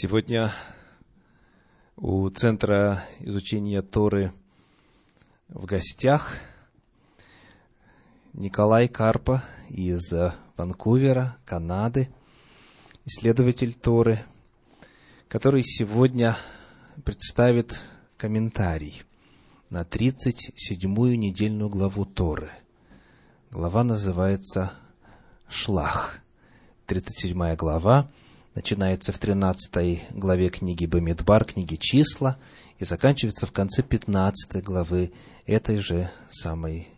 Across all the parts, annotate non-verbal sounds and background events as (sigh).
Сегодня у Центра изучения Торы в гостях Николай Карпа из Ванкувера, Канады, исследователь Торы, который сегодня представит комментарий на 37-ю недельную главу Торы. Глава называется «Шлах». 37 глава начинается в 13 главе книги Бамидбар, книги «Числа», и заканчивается в конце 15 главы этой же самой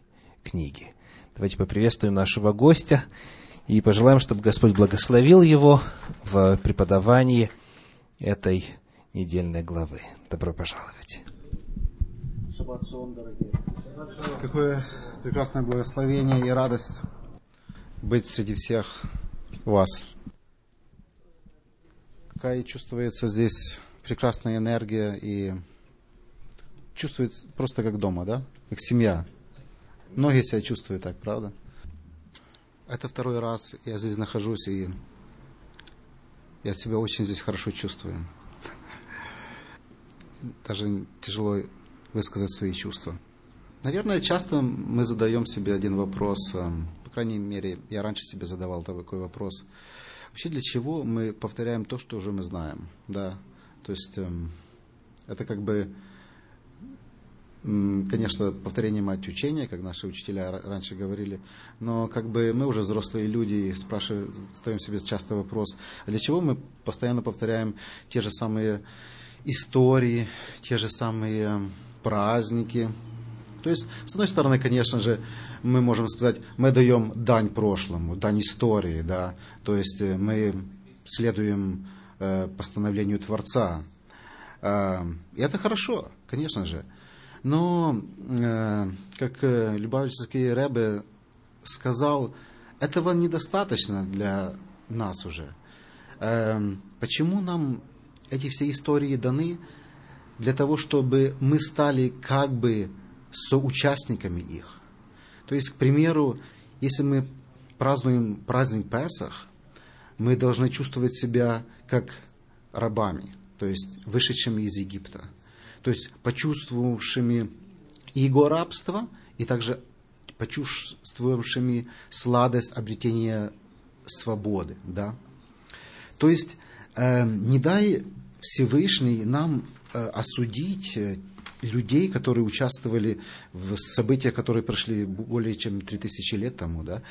книги. Давайте поприветствуем нашего гостя и пожелаем, чтобы Господь благословил его в преподавании этой недельной главы. Добро пожаловать. Какое прекрасное благословение и радость быть среди всех вас какая чувствуется здесь прекрасная энергия и чувствуется просто как дома, да? Как семья. Многие себя чувствуют так, правда? Это второй раз я здесь нахожусь, и я себя очень здесь хорошо чувствую. Даже тяжело высказать свои чувства. Наверное, часто мы задаем себе один вопрос, эм, по крайней мере, я раньше себе задавал такой вопрос – Вообще для чего мы повторяем то, что уже мы знаем, да? То есть эм, это как бы, конечно, повторение мать учения, как наши учителя раньше говорили, но как бы мы уже взрослые люди и спрашиваем, ставим себе часто вопрос, а для чего мы постоянно повторяем те же самые истории, те же самые праздники, то есть, с одной стороны, конечно же, мы можем сказать, мы даем дань прошлому, дань истории, да, то есть э, мы следуем э, постановлению Творца. Э, это хорошо, конечно же. Но, э, как э, Любавический Рэбе сказал, этого недостаточно для нас уже. Э, почему нам эти все истории даны? Для того, чтобы мы стали как бы соучастниками их. То есть, к примеру, если мы празднуем праздник Песах, мы должны чувствовать себя как рабами, то есть вышедшими из Египта. То есть почувствовавшими его рабство и также почувствовавшими сладость обретения свободы. Да? То есть э, не дай Всевышний нам э, осудить э, людей, которые участвовали в событиях, которые прошли более чем 3000 лет тому, да,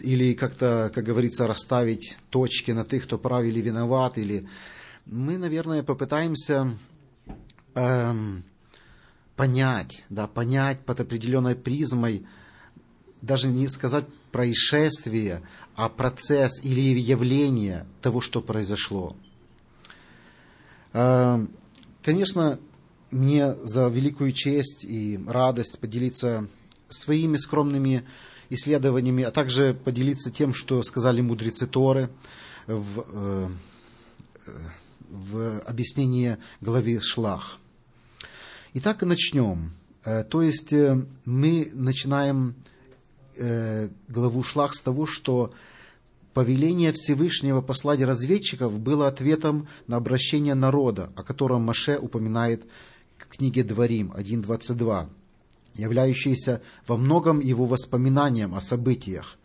или как-то, как говорится, расставить точки на тех, кто прав или виноват, или мы, наверное, попытаемся эм, понять, да, понять под определенной призмой, даже не сказать происшествие, а процесс или явление того, что произошло. Эм, конечно, мне за великую честь и радость поделиться своими скромными исследованиями, а также поделиться тем, что сказали мудрецы Торы в, э, в объяснении главы Шлах. Итак, начнем. Э, то есть э, мы начинаем главу Шлах с того, что повеление Всевышнего послать разведчиков было ответом на обращение народа, о котором Маше упоминает к книге Дворим 1.22, являющейся во многом его воспоминанием о событиях,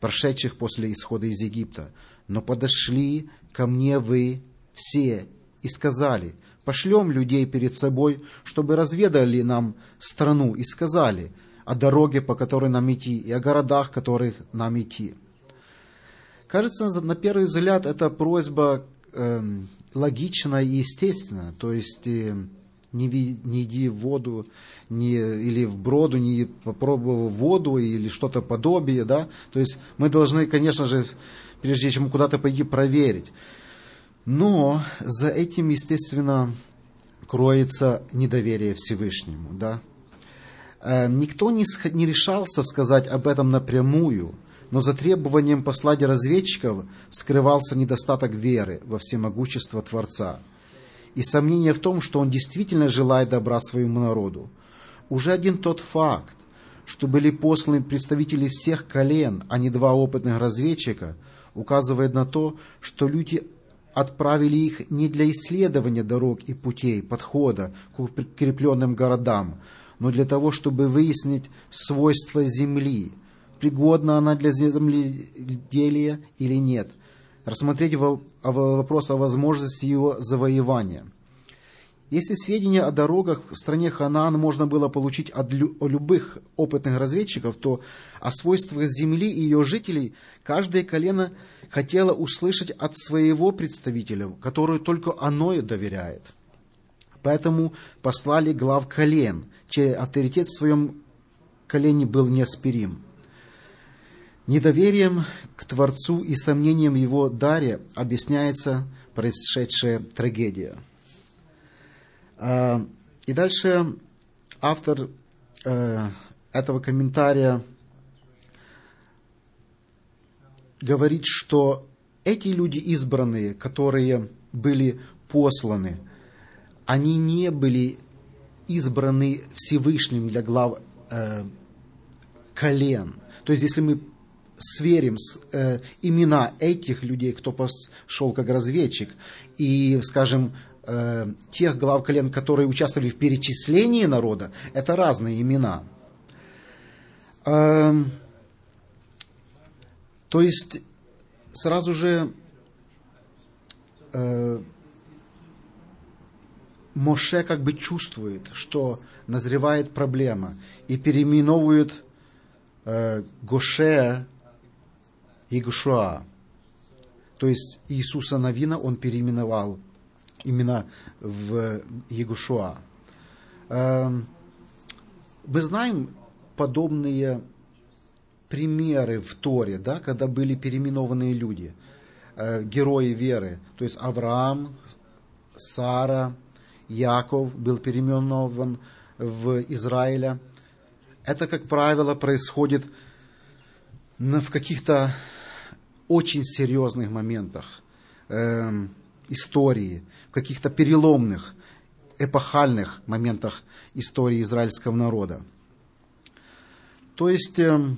прошедших после исхода из Египта. Но подошли ко мне вы все и сказали, пошлем людей перед собой, чтобы разведали нам страну и сказали о дороге, по которой нам идти, и о городах, которых нам идти. Кажется, на первый взгляд, эта просьба э, логична и естественна. То есть, э, не, не иди в воду, не, или в броду, не попробовав воду или что-то подобие, да. То есть мы должны, конечно же, прежде чем куда-то пойти, проверить. Но за этим, естественно, кроется недоверие Всевышнему, да. Э, никто не, не решался сказать об этом напрямую, но за требованием послать разведчиков скрывался недостаток веры во всемогущество Творца – и сомнение в том, что он действительно желает добра своему народу. Уже один тот факт, что были посланы представители всех колен, а не два опытных разведчика, указывает на то, что люди отправили их не для исследования дорог и путей подхода к укрепленным городам, но для того, чтобы выяснить свойства земли, пригодна она для земледелия или нет, рассмотреть вопрос о возможности его завоевания. Если сведения о дорогах в стране Ханаан можно было получить от любых опытных разведчиков, то о свойствах земли и ее жителей каждое колено хотело услышать от своего представителя, которую только оно и доверяет. Поэтому послали глав колен, чей авторитет в своем колене был неоспорим. Недоверием к Творцу и сомнением в его даре объясняется происшедшая трагедия. А, и дальше автор э, этого комментария говорит, что эти люди избранные, которые были посланы, они не были избраны Всевышним для глав э, колен. То есть, если мы сверим с, э, имена этих людей, кто пошел как разведчик, и, скажем, э, тех глав колен, которые участвовали в перечислении народа, это разные имена. Э, то есть, сразу же э, Моше как бы чувствует, что назревает проблема, и переименовывает э, Гоше Игушуа. То есть Иисуса Навина он переименовал именно в Егушуа. Эм, мы знаем подобные примеры в Торе, да, когда были переименованные люди, э, герои веры, то есть Авраам, Сара, Яков был переименован в Израиля. Это, как правило, происходит в каких-то очень серьезных моментах э, истории, в каких-то переломных, эпохальных моментах истории израильского народа. То есть, э,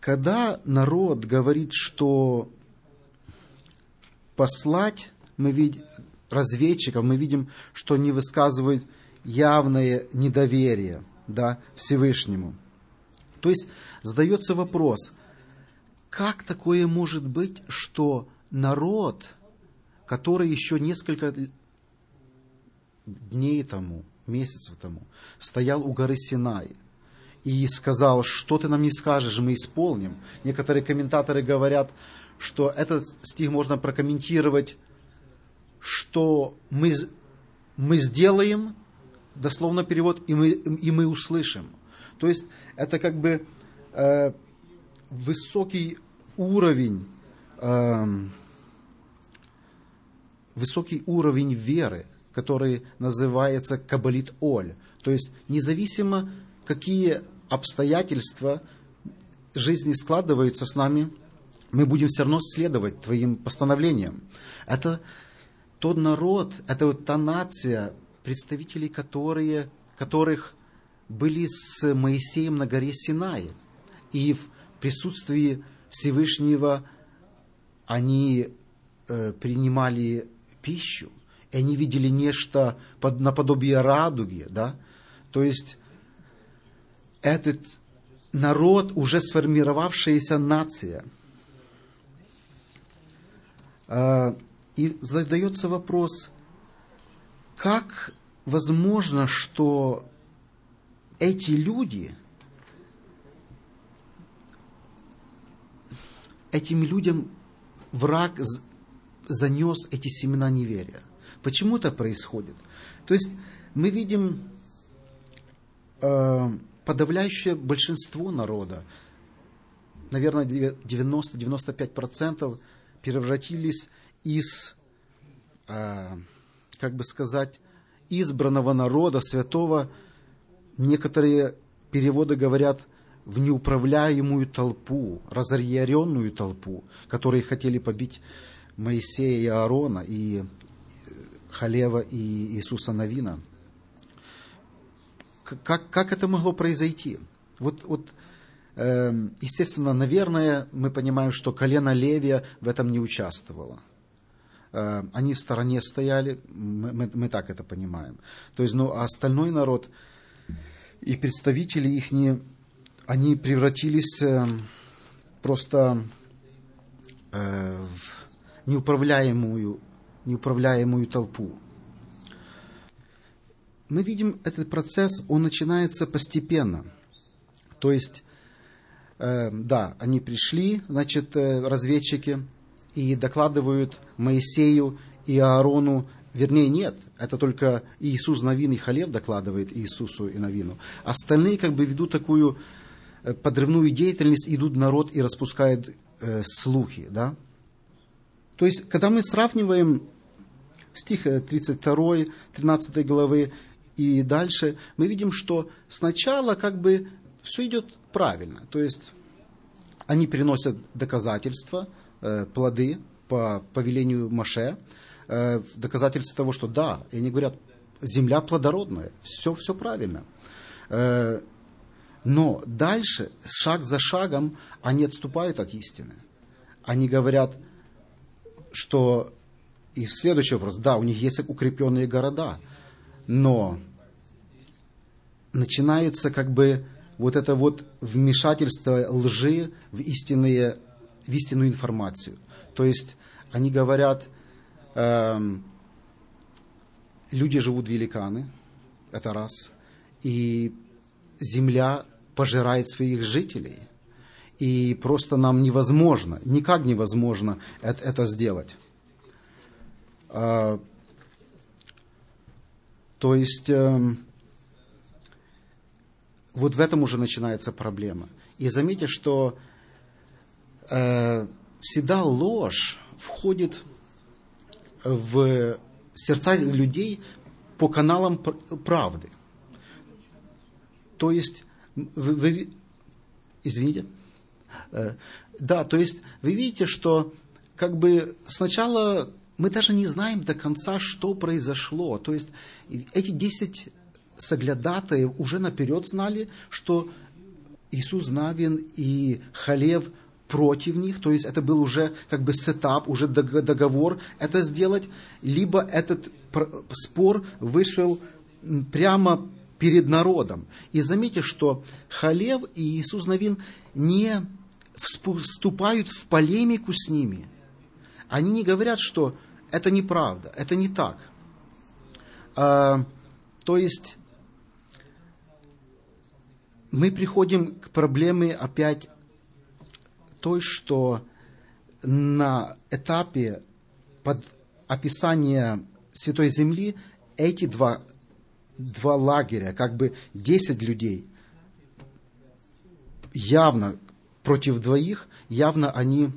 когда народ говорит, что послать, мы видим, разведчиков, мы видим, что они высказывают явное недоверие да, Всевышнему. То есть задается вопрос, как такое может быть, что народ, который еще несколько дней тому, месяцев тому, стоял у горы Синай и сказал, что ты нам не скажешь, мы исполним. Некоторые комментаторы говорят, что этот стих можно прокомментировать, что мы, мы сделаем, дословно перевод, и мы, и мы услышим. То есть это как бы э, высокий уровень, э, высокий уровень веры, который называется кабалит оль. То есть независимо, какие обстоятельства жизни складываются с нами, мы будем все равно следовать твоим постановлениям. Это тот народ, это вот та нация, представители которые, которых были с Моисеем на горе Синай. И в присутствии Всевышнего они э, принимали пищу, и они видели нечто под, наподобие радуги, да? То есть этот народ, уже сформировавшаяся нация. Э, и задается вопрос, как возможно, что эти люди – этим людям враг занес эти семена неверия. Почему это происходит? То есть мы видим э, подавляющее большинство народа, наверное, 90-95% превратились из, э, как бы сказать, избранного народа, святого. Некоторые переводы говорят – в неуправляемую толпу, разъяренную толпу, которые хотели побить Моисея и Аарона, и э, Халева, и Иисуса Навина. Как, как это могло произойти? Вот, вот Эм, естественно, наверное, мы понимаем, что колено Левия в этом не участвовало. Э, они в стороне стояли, мы, мы, мы так это понимаем. То есть, ну, а остальной народ и представители их, не, они превратились э, просто э, в неуправляемую, неуправляемую толпу. Мы видим, этот процесс, он начинается постепенно. То есть, э, да, они пришли, значит, э, разведчики, и докладывают Моисею и Аарону, вернее, нет, это только Иисус Навин и Халев докладывает Иисусу и Навину. Остальные как бы ведут такую подрывную деятельность, идут народ и распускают э, слухи, да. То есть, когда мы сравниваем стих 32, э, 13 главы и дальше, мы видим, что сначала как бы все идет правильно. То есть, они приносят доказательства, Э, плоды по повелению Маше, э, доказательство того, что да, и они говорят, земля плодородная, все, все правильно. Но дальше, шаг за шагом, они отступают от истины. Они говорят, что и следующий вопрос, да, у них есть укрепленные города, но начинается как бы вот это вот вмешательство лжи в истинные в истинную информацию. То есть они говорят, э, люди живут великаны, это раз, и земля пожирает своих жителей. И просто нам невозможно, никак невозможно это, это сделать. А, то есть э, вот в этом уже начинается проблема. И заметьте, что э, всегда ложь входит в сердца людей по каналам правды. То есть, вы, извините, э, да, то есть вы видите, что как бы сначала мы даже не знаем до конца, что произошло. То есть эти десять соглядатаев уже наперед знали, что Иисус Навин и Халев против них, то есть это был уже как бы сетап, уже договор это сделать, либо этот спор вышел прямо перед народом. И заметьте, что Халев и Иисус Навин не вступают в полемику с ними. Они не говорят, что это неправда, это не так. А, то есть мы приходим к проблеме опять той, что на этапе под описания Святой Земли эти два, два лагеря, как бы 10 людей, явно против двоих, явно они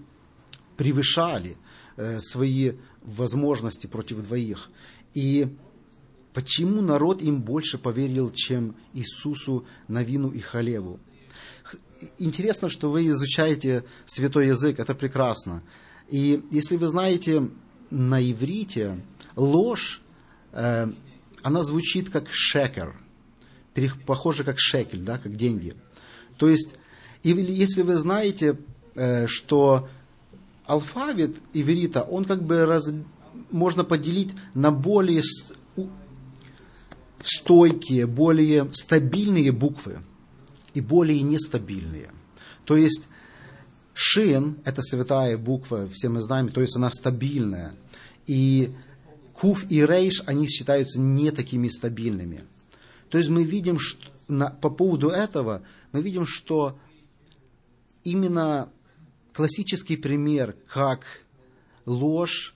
превышали э, свои возможности против двоих. И почему народ им больше поверил, чем Иисусу, Навину и Халеву? интересно, что вы изучаете святой язык, это прекрасно. И если вы знаете на иврите, ложь, э, она звучит как шекер, похоже как шекель, да, как деньги. То есть, если вы знаете, э, что алфавит иврита, он как бы раз, можно поделить на более стойкие, более стабильные буквы и более нестабильные. То есть шин – это святая буква, все мы знаем, то есть она стабильная. И куф и рейш, они считаются не такими стабильными. То есть мы видим, что на, по поводу этого, мы видим, что именно классический пример, как ложь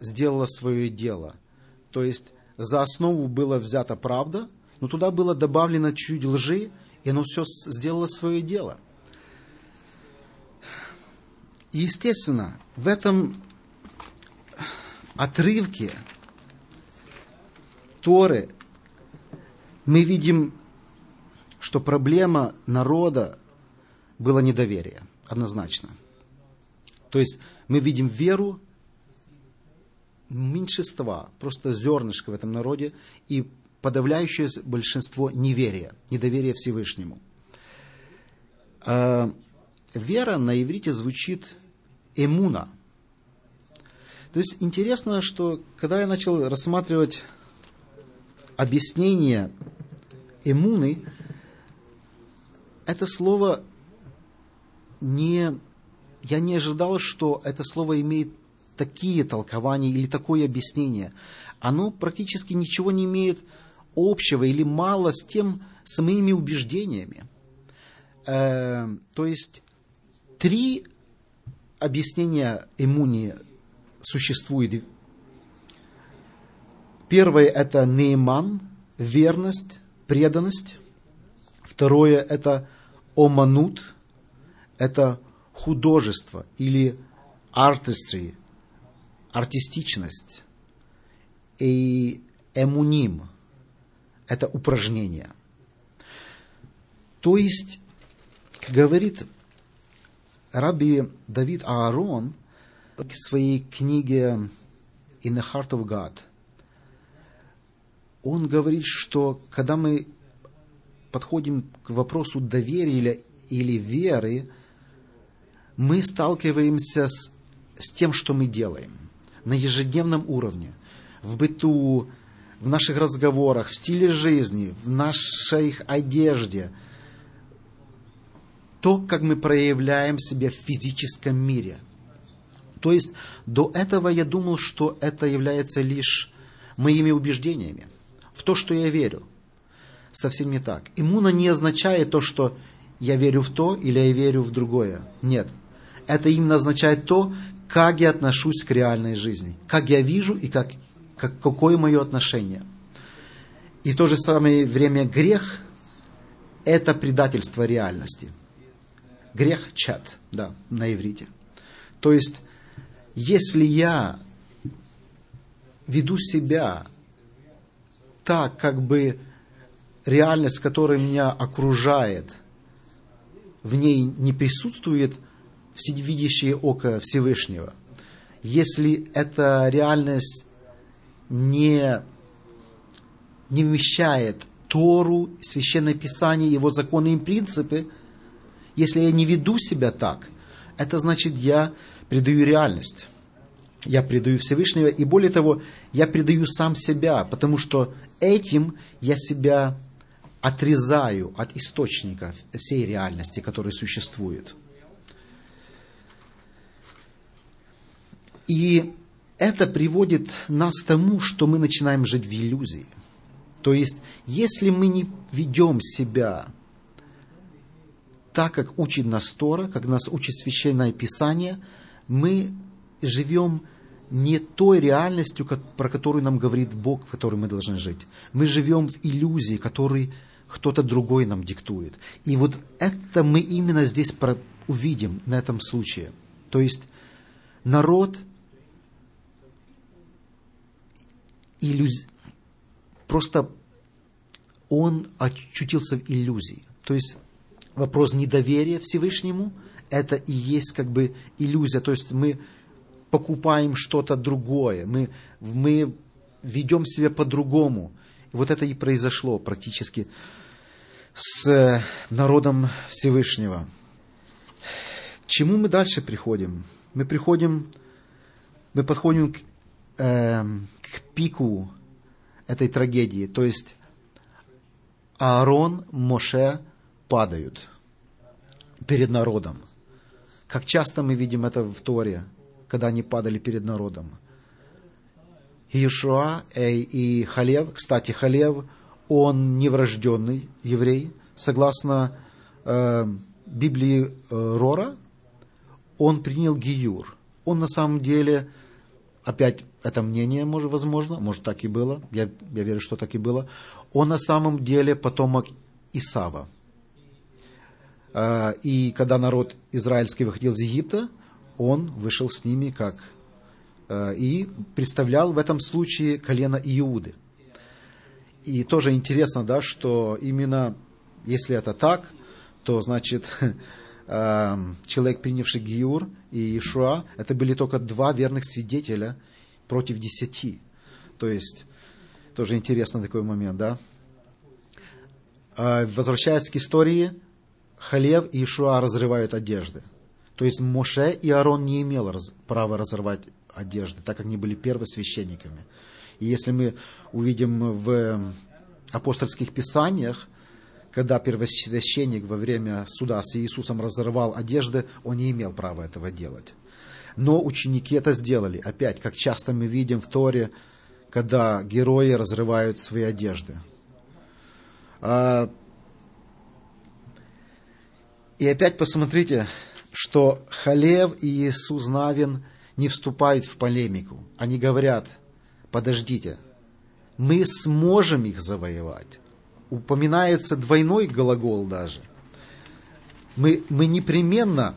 сделала свое дело. То есть за основу была взята правда, но туда было добавлено чуть лжи, и оно все сделало свое дело. И, естественно, в этом отрывке Торы мы видим, что проблема народа было недоверие, однозначно. То есть мы видим веру меньшинства, просто зернышко в этом народе, и подавляющее большинство неверия, недоверия Всевышнему. э, вера на иврите звучит эмуна. То есть интересно, что когда я начал рассматривать объяснение эмуны, это слово не... Я не ожидал, что это слово имеет такие толкования или такое объяснение. Оно практически ничего не имеет общего или мало с тем, с моими убеждениями. Э, то есть три объяснения иммунии существует. Первое – это нейман, верность, преданность. Второе – это оманут, это художество или artistry, артистичность. И эмуним – это упражнение. То есть, говорит Раби Давид Аарон в своей книге «In the Heart of God», он говорит, что когда мы подходим к вопросу доверия или, веры, мы сталкиваемся с, с тем, что мы делаем на ежедневном уровне, в быту, в наших разговорах, в стиле жизни, в нашей одежде – то, как мы проявляем себя в физическом мире. То есть до этого я думал, что это является лишь моими убеждениями, в то, что я верю. Совсем не так. Иммуна не означает то, что я верю в то или я верю в другое. Нет. Это именно означает то, как я отношусь к реальной жизни, как я вижу и как, как, какое мое отношение. И в то же самое время грех – это предательство реальности – Грех чат, да, на иврите. То есть, если я веду себя так, как бы реальность, которая меня окружает, в ней не присутствует всевидящее око Всевышнего. Если эта реальность не, не вмещает Тору, Священное Писание, его законы и принципы, если я не веду себя так, это значит, я предаю реальность. Я предаю Всевышнего, и более того, я предаю сам себя, потому что этим я себя отрезаю от источника всей реальности, которая существует. И это приводит нас к тому, что мы начинаем жить в иллюзии. То есть, если мы не ведем себя так, как учит нас Тора, как нас учит Священное Писание, мы живем не той реальностью, про которую нам говорит Бог, в которой мы должны жить. Мы живем в иллюзии, которую кто-то другой нам диктует. И вот это мы именно здесь увидим на этом случае. То есть народ иллюз... просто он очутился в иллюзии. То есть вопрос недоверия Всевышнему, это и есть как бы иллюзия. То есть мы покупаем что-то другое, мы, мы ведем себя по-другому. Вот это и произошло практически с народом Всевышнего. К чему мы дальше приходим? Мы приходим, мы подходим к, э, к пику этой трагедии. То есть Аарон, Моше падают перед народом. Как часто мы видим это в Торе, когда они падали перед народом. Иешуа и Халев, кстати, Халев, он неврожденный еврей, согласно э, Библии э, Рора, он принял Гиюр. Он на самом деле, опять это мнение, может, возможно, может так и было, я, я верю, что так и было, он на самом деле потомок Исава. А, и когда народ израильский выходил из Египта, он вышел с ними как а, и представлял в этом случае колено Иуды. И тоже интересно, да, что именно если это так, то значит а, (laughs) человек, принявший Гиур и Ишуа, это были только два верных свидетеля против десяти. То есть, тоже интересный такой момент, да. Возвращаясь к истории, Халев и Ишуа разрывают одежды. То есть Моше и Аарон не имел раз, права разорвать одежды, так как они были первосвященниками. И если мы увидим в апостольских писаниях, когда первосвященник во время суда с Иисусом разорвал одежды, он не имел права этого делать. Но ученики это сделали. Опять, как часто мы видим в Торе, когда герои разрывают свои одежды. А, и опять посмотрите, что Халев и Иисус Навин не вступают в полемику. Они говорят, подождите, мы сможем их завоевать. Упоминается двойной глагол даже. Мы, мы непременно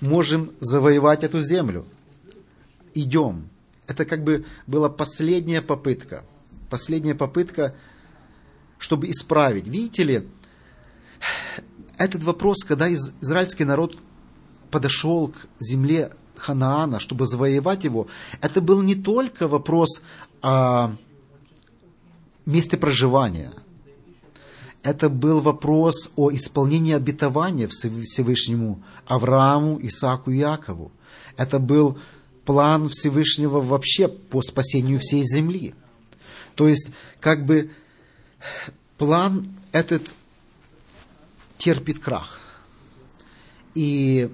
можем завоевать эту землю. Идем. Это как бы была последняя попытка. Последняя попытка, чтобы исправить. Видите ли, этот вопрос, когда израильский народ подошел к земле Ханаана, чтобы завоевать его, это был не только вопрос о месте проживания. Это был вопрос о исполнении обетования Всевышнему Аврааму, Исааку и Якову. Это был план Всевышнего вообще по спасению всей земли. То есть, как бы, план этот терпит крах. И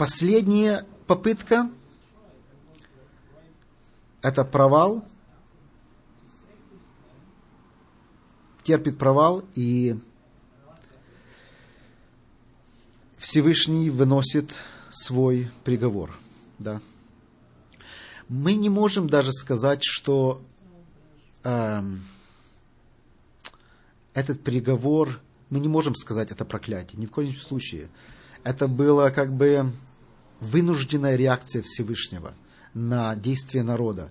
последняя попытка – это провал, терпит провал, и Всевышний выносит свой приговор – да. Мы не можем даже сказать, что э, этот приговор, мы не можем сказать это проклятие, ни в коем случае. Это было как бы вынужденная реакция Всевышнего на действия народа.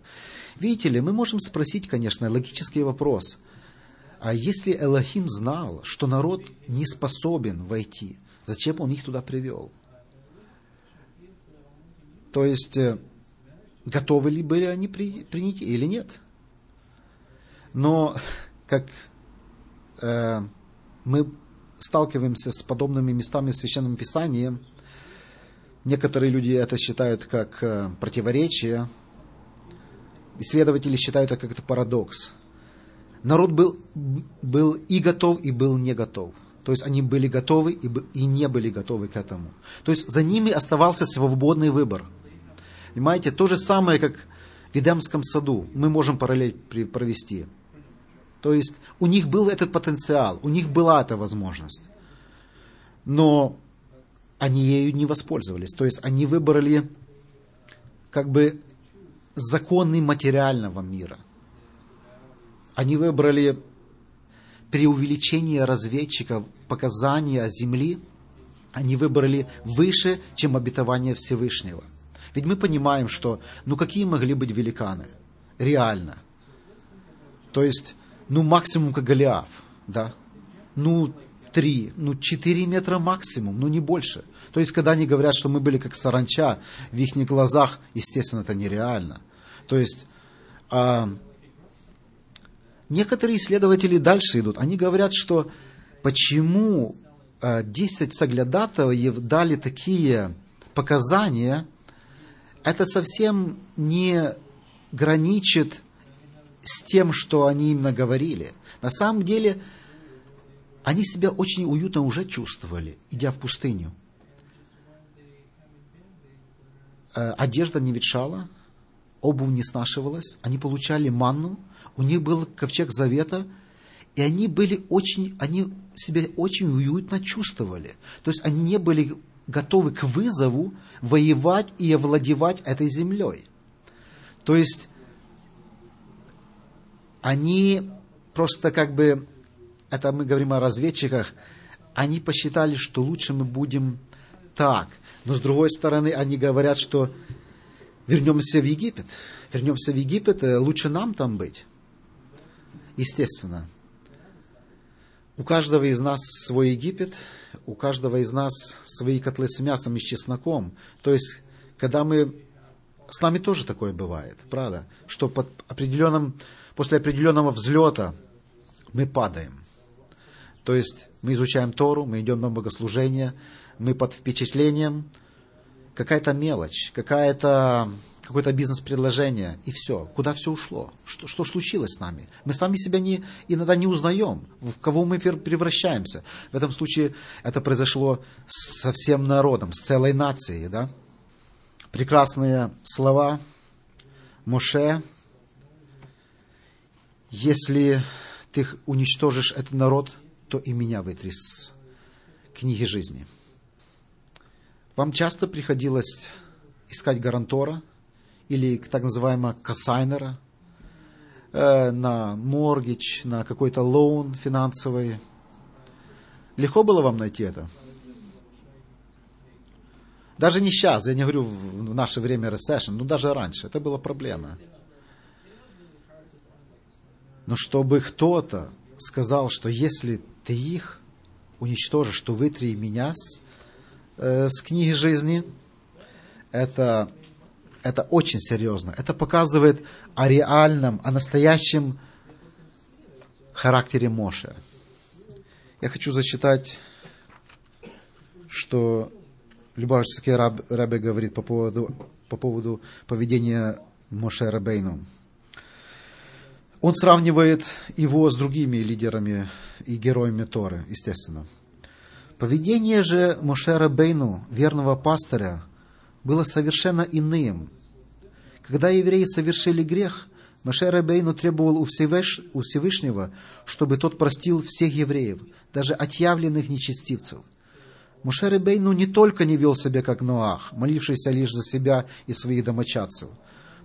Видите ли, мы можем спросить, конечно, логический вопрос. А если Элохим знал, что народ не способен войти, зачем он их туда привел? То есть, э, готовы ли были они при, принять или нет? Но, как э, мы сталкиваемся с подобными местами в Священном Писании, некоторые люди это считают как э, противоречие, исследователи считают это как это парадокс. Народ был, был и готов, и был не готов. То есть они были готовы и, и не были готовы к этому. То есть за ними оставался свободный выбор – Понимаете, то же самое, как в Эдемском саду мы можем параллель провести. То есть у них был этот потенциал, у них была эта возможность. Но они ею не воспользовались. То есть они выбрали как бы законы материального мира. Они выбрали преувеличение разведчиков, показания о земле. Они выбрали выше, чем обетование Всевышнего – ведь мы понимаем, что ну какие могли быть великаны? Реально. То есть, ну максимум как Голиаф, да? Ну три, ну четыре метра максимум, ну не больше. То есть, когда они говорят, что мы были как саранча, в их глазах, естественно, это нереально. То есть, а, некоторые исследователи дальше идут. Они говорят, что почему а, 10 соглядатаев дали такие показания, это совсем не граничит с тем, что они им наговорили. На самом деле, они себя очень уютно уже чувствовали, идя в пустыню. Э, одежда не ветшала, обувь не снашивалась, они получали манну, у них был ковчег завета, и они были очень, они себя очень уютно чувствовали. То есть они не были готовы к вызову воевать и овладевать этой землей. То есть они просто как бы, это мы говорим о разведчиках, они посчитали, что лучше мы будем так. Но с другой стороны, они говорят, что вернемся в Египет. Вернемся в Египет, э, лучше нам там быть. Естественно. У каждого из нас свой Египет, у каждого из нас свои котлы с мясом и с чесноком. То есть, когда мы... С нами тоже такое бывает, правда? Что под определенным, после определенного взлета мы падаем. То есть мы изучаем Тору, мы идем на богослужение, мы под впечатлением, какая-то мелочь, какая-то какое-то бизнес-предложение, и все. Куда все ушло? Что, что случилось с нами? Мы сами себя не, иногда не узнаем, в кого мы превращаемся. В этом случае это произошло со всем народом, с целой нацией. Да? Прекрасные слова Моше. Если ты уничтожишь этот народ, то и меня вытри с книги жизни. Вам часто приходилось искать гарантора – или так называемого кассайнера э, на моргич, на какой-то лоун финансовый. Легко было вам найти это? Даже не сейчас, я не говорю в наше время recession, но даже раньше. Это была проблема. Но чтобы кто-то сказал, что если ты их уничтожишь, то вытри меня с, э, с книги жизни, это это очень серьезно. Это показывает о реальном, о настоящем характере Моше. Я хочу зачитать, что Любавичский раб, Рабе говорит по поводу, по поводу поведения Моше Рабейну. Он сравнивает его с другими лидерами и героями Торы, естественно. Поведение же Моше Рабейну, верного пастыря, было совершенно иным. Когда евреи совершили грех, Маше Рабейну требовал у Всевышнего, чтобы тот простил всех евреев, даже отъявленных нечестивцев. Муше Ребейну не только не вел себя как Ноах, молившийся лишь за себя и своих домочадцев,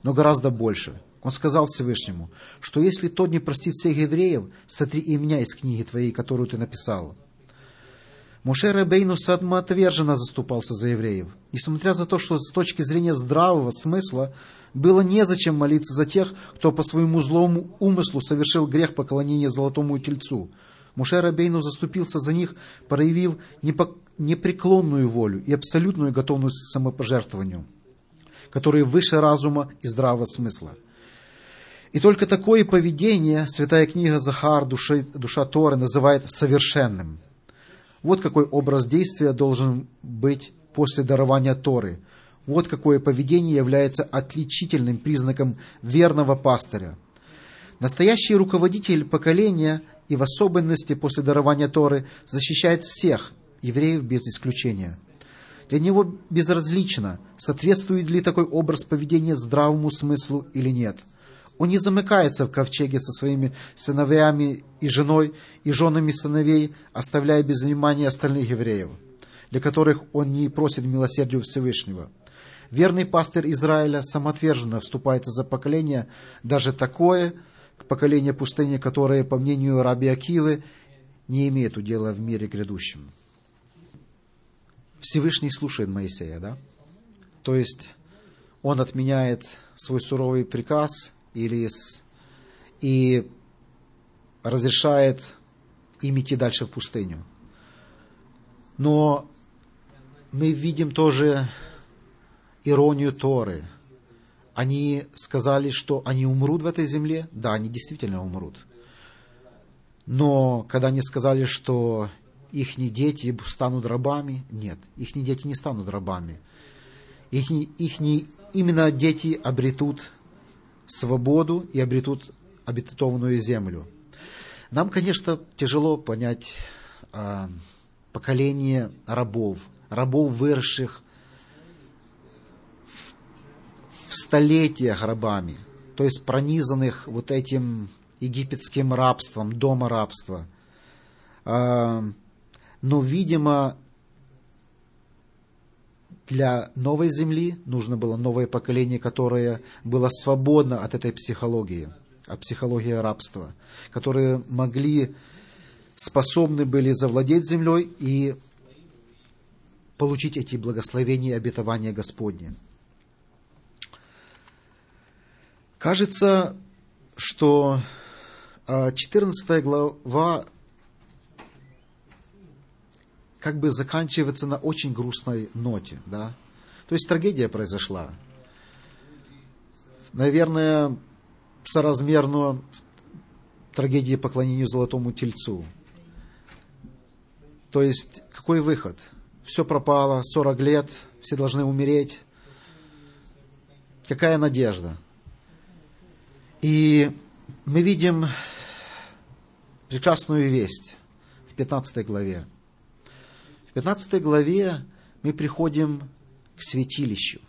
но гораздо больше. Он сказал Всевышнему, что если тот не простит всех евреев, сотри и меня из книги твоей, которую ты написал. Муше Ребейну самоотверженно заступался за евреев, несмотря за то, что с точки зрения здравого смысла было незачем молиться за тех, кто по своему злому умыслу совершил грех поклонения золотому тельцу. Муше Рабейну заступился за них, проявив непреклонную волю и абсолютную готовность к самопожертвованию, которые выше разума и здравого смысла. И только такое поведение святая книга Захар, душа, душа Торы, называет совершенным – вот какой образ действия должен быть после дарования Торы. Вот какое поведение является отличительным признаком верного пастыря. Настоящий руководитель поколения и в особенности после дарования Торы защищает всех евреев без исключения. Для него безразлично, соответствует ли такой образ поведения здравому смыслу или нет – он не замыкается в ковчеге со своими сыновьями и женой, и женами сыновей, оставляя без внимания остальных евреев, для которых он не просит милосердия Всевышнего. Верный пастырь Израиля самоотверженно вступается за поколение, даже такое, поколение пустыни, которое, по мнению раби Акивы, не имеет удела в мире грядущем. Всевышний слушает Моисея, да? То есть он отменяет свой суровый приказ или с, и разрешает им идти дальше в пустыню. Но мы видим тоже иронию Торы. Они сказали, что они умрут в этой земле. Да, они действительно умрут. Но когда они сказали, что их дети станут рабами, нет, их дети не станут рабами. Их, их именно дети обретут свободу и обретут обетованную землю. Нам, конечно, тяжело понять э, поколение рабов, рабов, выросших в, в столетиях рабами, то есть пронизанных вот этим египетским рабством, дома рабства. Э, но, видимо, для новой земли нужно было новое поколение, которое было свободно от этой психологии, от психологии рабства, которые могли, способны были завладеть землей и получить эти благословения и обетования Господни. Кажется, что 14 а, глава как бы заканчивается на очень грустной ноте, да. То есть трагедия произошла. Наверное, соразмерно трагедии поклонению золотому тельцу. То есть, какой выход? Все пропало, 40 лет, все должны умереть. Какая надежда? И мы видим прекрасную весть в 15 главе. В 15 главе мы приходим к святилищу.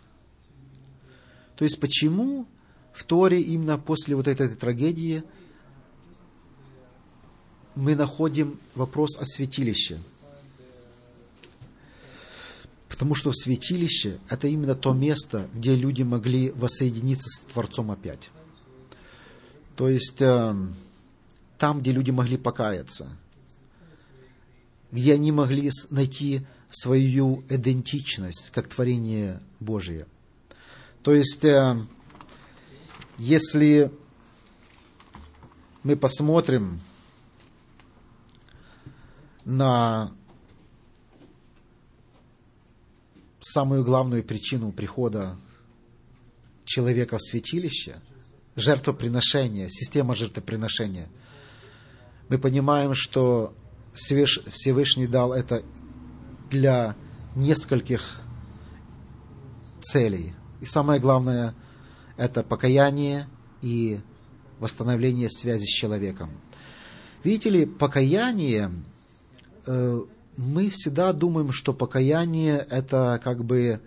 То есть почему в Торе именно после вот этой, этой трагедии мы находим вопрос о святилище? Потому что святилище это именно то место, где люди могли воссоединиться с Творцом опять. То есть э, там, где люди могли покаяться, где они могли найти свою идентичность как творение Божие. То есть, э, если мы посмотрим на самую главную причину прихода человека в святилище, жертвоприношение, система жертвоприношения, мы понимаем, что Всевышний дал это для нескольких целей. И самое главное – это покаяние и восстановление связи с человеком. Видите ли, покаяние э, мы всегда думаем, что покаяние это как бы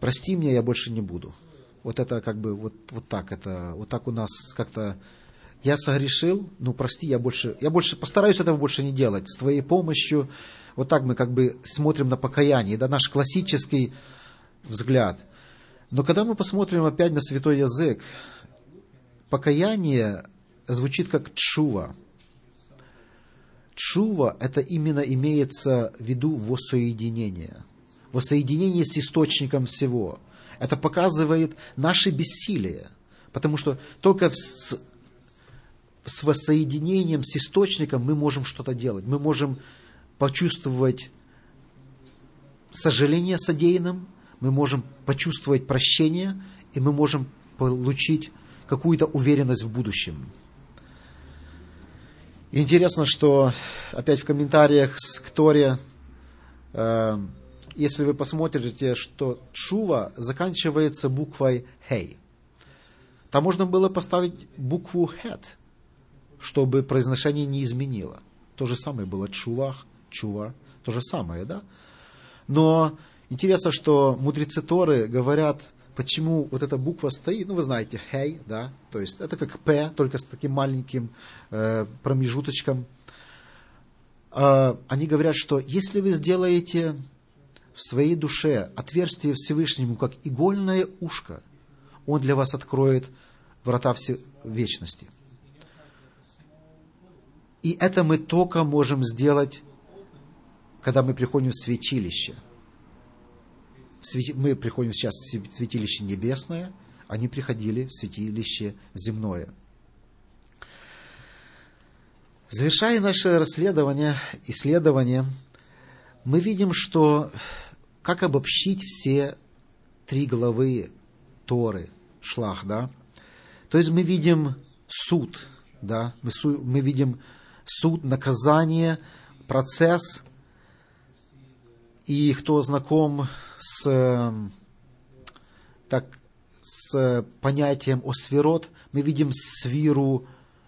прости меня, я больше не буду. Вот это как бы вот, вот так, это вот так у нас как-то я согрешил, ну прости, я больше, я больше постараюсь этого больше не делать. С твоей помощью, вот так мы как бы смотрим на покаяние, да, наш классический взгляд. Но когда мы посмотрим опять на святой язык, покаяние звучит как чува. Чува – это именно имеется в виду воссоединение. Воссоединение с источником всего. Это показывает наше бессилие. Потому что только с, с воссоединением с источником мы можем что-то делать. Мы можем почувствовать сожаление содеянным, мы можем почувствовать прощение, и мы можем получить какую-то уверенность в будущем. Интересно, что опять в комментариях к Торе, э, если вы посмотрите, что Чува заканчивается буквой Хей. Там можно было поставить букву Хет, чтобы произношение не изменило. То же самое было Чувах, Чува, то же самое, да? Но интересно, что мудрецы Торы говорят – почему вот эта буква стоит, ну вы знаете, хей, да, то есть это как П, только с таким маленьким э, промежуточком. Э, они говорят, что если вы сделаете в своей душе отверстие Всевышнему, как игольное ушко, Он для вас откроет врата все вечности. И это мы только можем сделать, когда мы приходим в святилище – мы приходим сейчас в святилище небесное, они приходили в святилище земное. Завершая наше расследование, исследование, мы видим, что как обобщить все три главы Торы, шлах, да? То есть мы видим суд, да? Мы, су, мы видим суд, наказание, процесс – и кто знаком с, эм, так, с понятием о свирот, мы видим свиру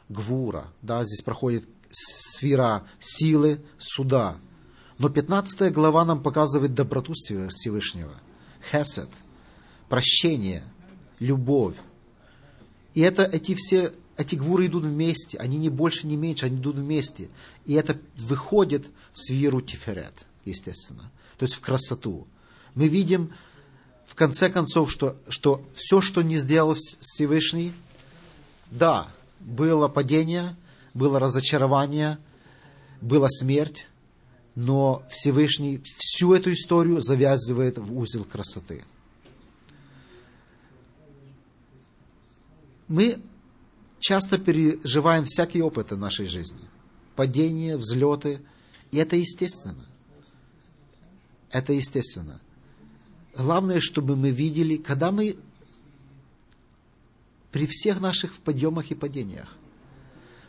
гвура. Да, здесь проходит свира силы, суда. Но 15 глава нам показывает доброту Всевышнего. Хесед, прощение, любовь. И это эти все, эти гвуры идут вместе, они не больше, не меньше, они идут вместе. И это выходит в свиру Тиферет, естественно то есть в красоту. Мы видим, в конце концов, что, что все, что не сделал Всевышний, да, было падение, было разочарование, была смерть, но Всевышний всю эту историю завязывает в узел красоты. Мы часто переживаем всякие опыты нашей жизни. Падения, взлеты. И это естественно. Это естественно. Главное, чтобы мы видели, когда мы при всех наших подъемах и падениях,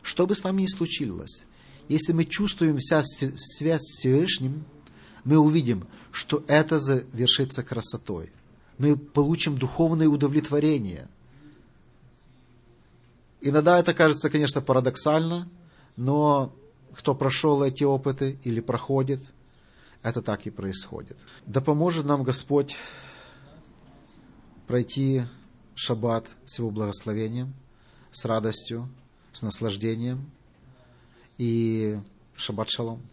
что бы с нами ни случилось, Если мы чувствуем вся связь с Всевышним, мы увидим, что это завершится красотой. Мы получим духовное удовлетворение. Иногда это кажется, конечно, парадоксально, но кто прошел эти опыты или проходит, это так и происходит. Да поможет нам Господь пройти шаббат с Его благословением, с радостью, с наслаждением. И шаббат шалом.